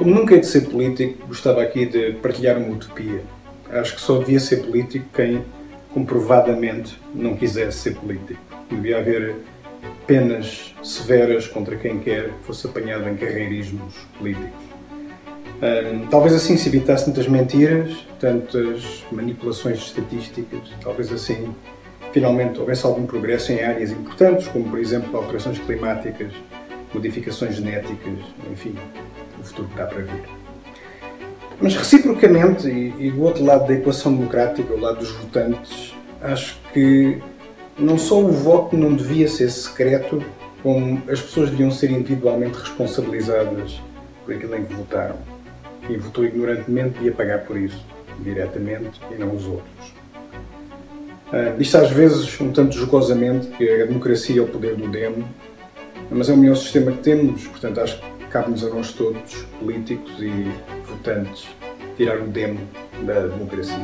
Como nunca hei de ser político, gostava aqui de partilhar uma utopia. Acho que só devia ser político quem comprovadamente não quisesse ser político. Devia haver penas severas contra quem quer que fosse apanhado em carreirismos políticos. Talvez assim se evitasse tantas mentiras, tantas manipulações estatísticas, talvez assim finalmente houvesse algum progresso em áreas importantes, como por exemplo alterações climáticas, modificações genéticas, enfim, o futuro está para vir. Mas reciprocamente, e, e do outro lado da equação democrática, o lado dos votantes, acho que não só o voto não devia ser secreto, como as pessoas deviam ser individualmente responsabilizadas por aquilo em que votaram. Quem votou ignorantemente devia pagar por isso, diretamente, e não os outros. Uh, diz às vezes, um tanto jocosamente, que a democracia é o poder do demo, mas é o melhor sistema que temos, portanto acho que cabe-nos a nós todos, políticos e votantes, tirar o demo da democracia.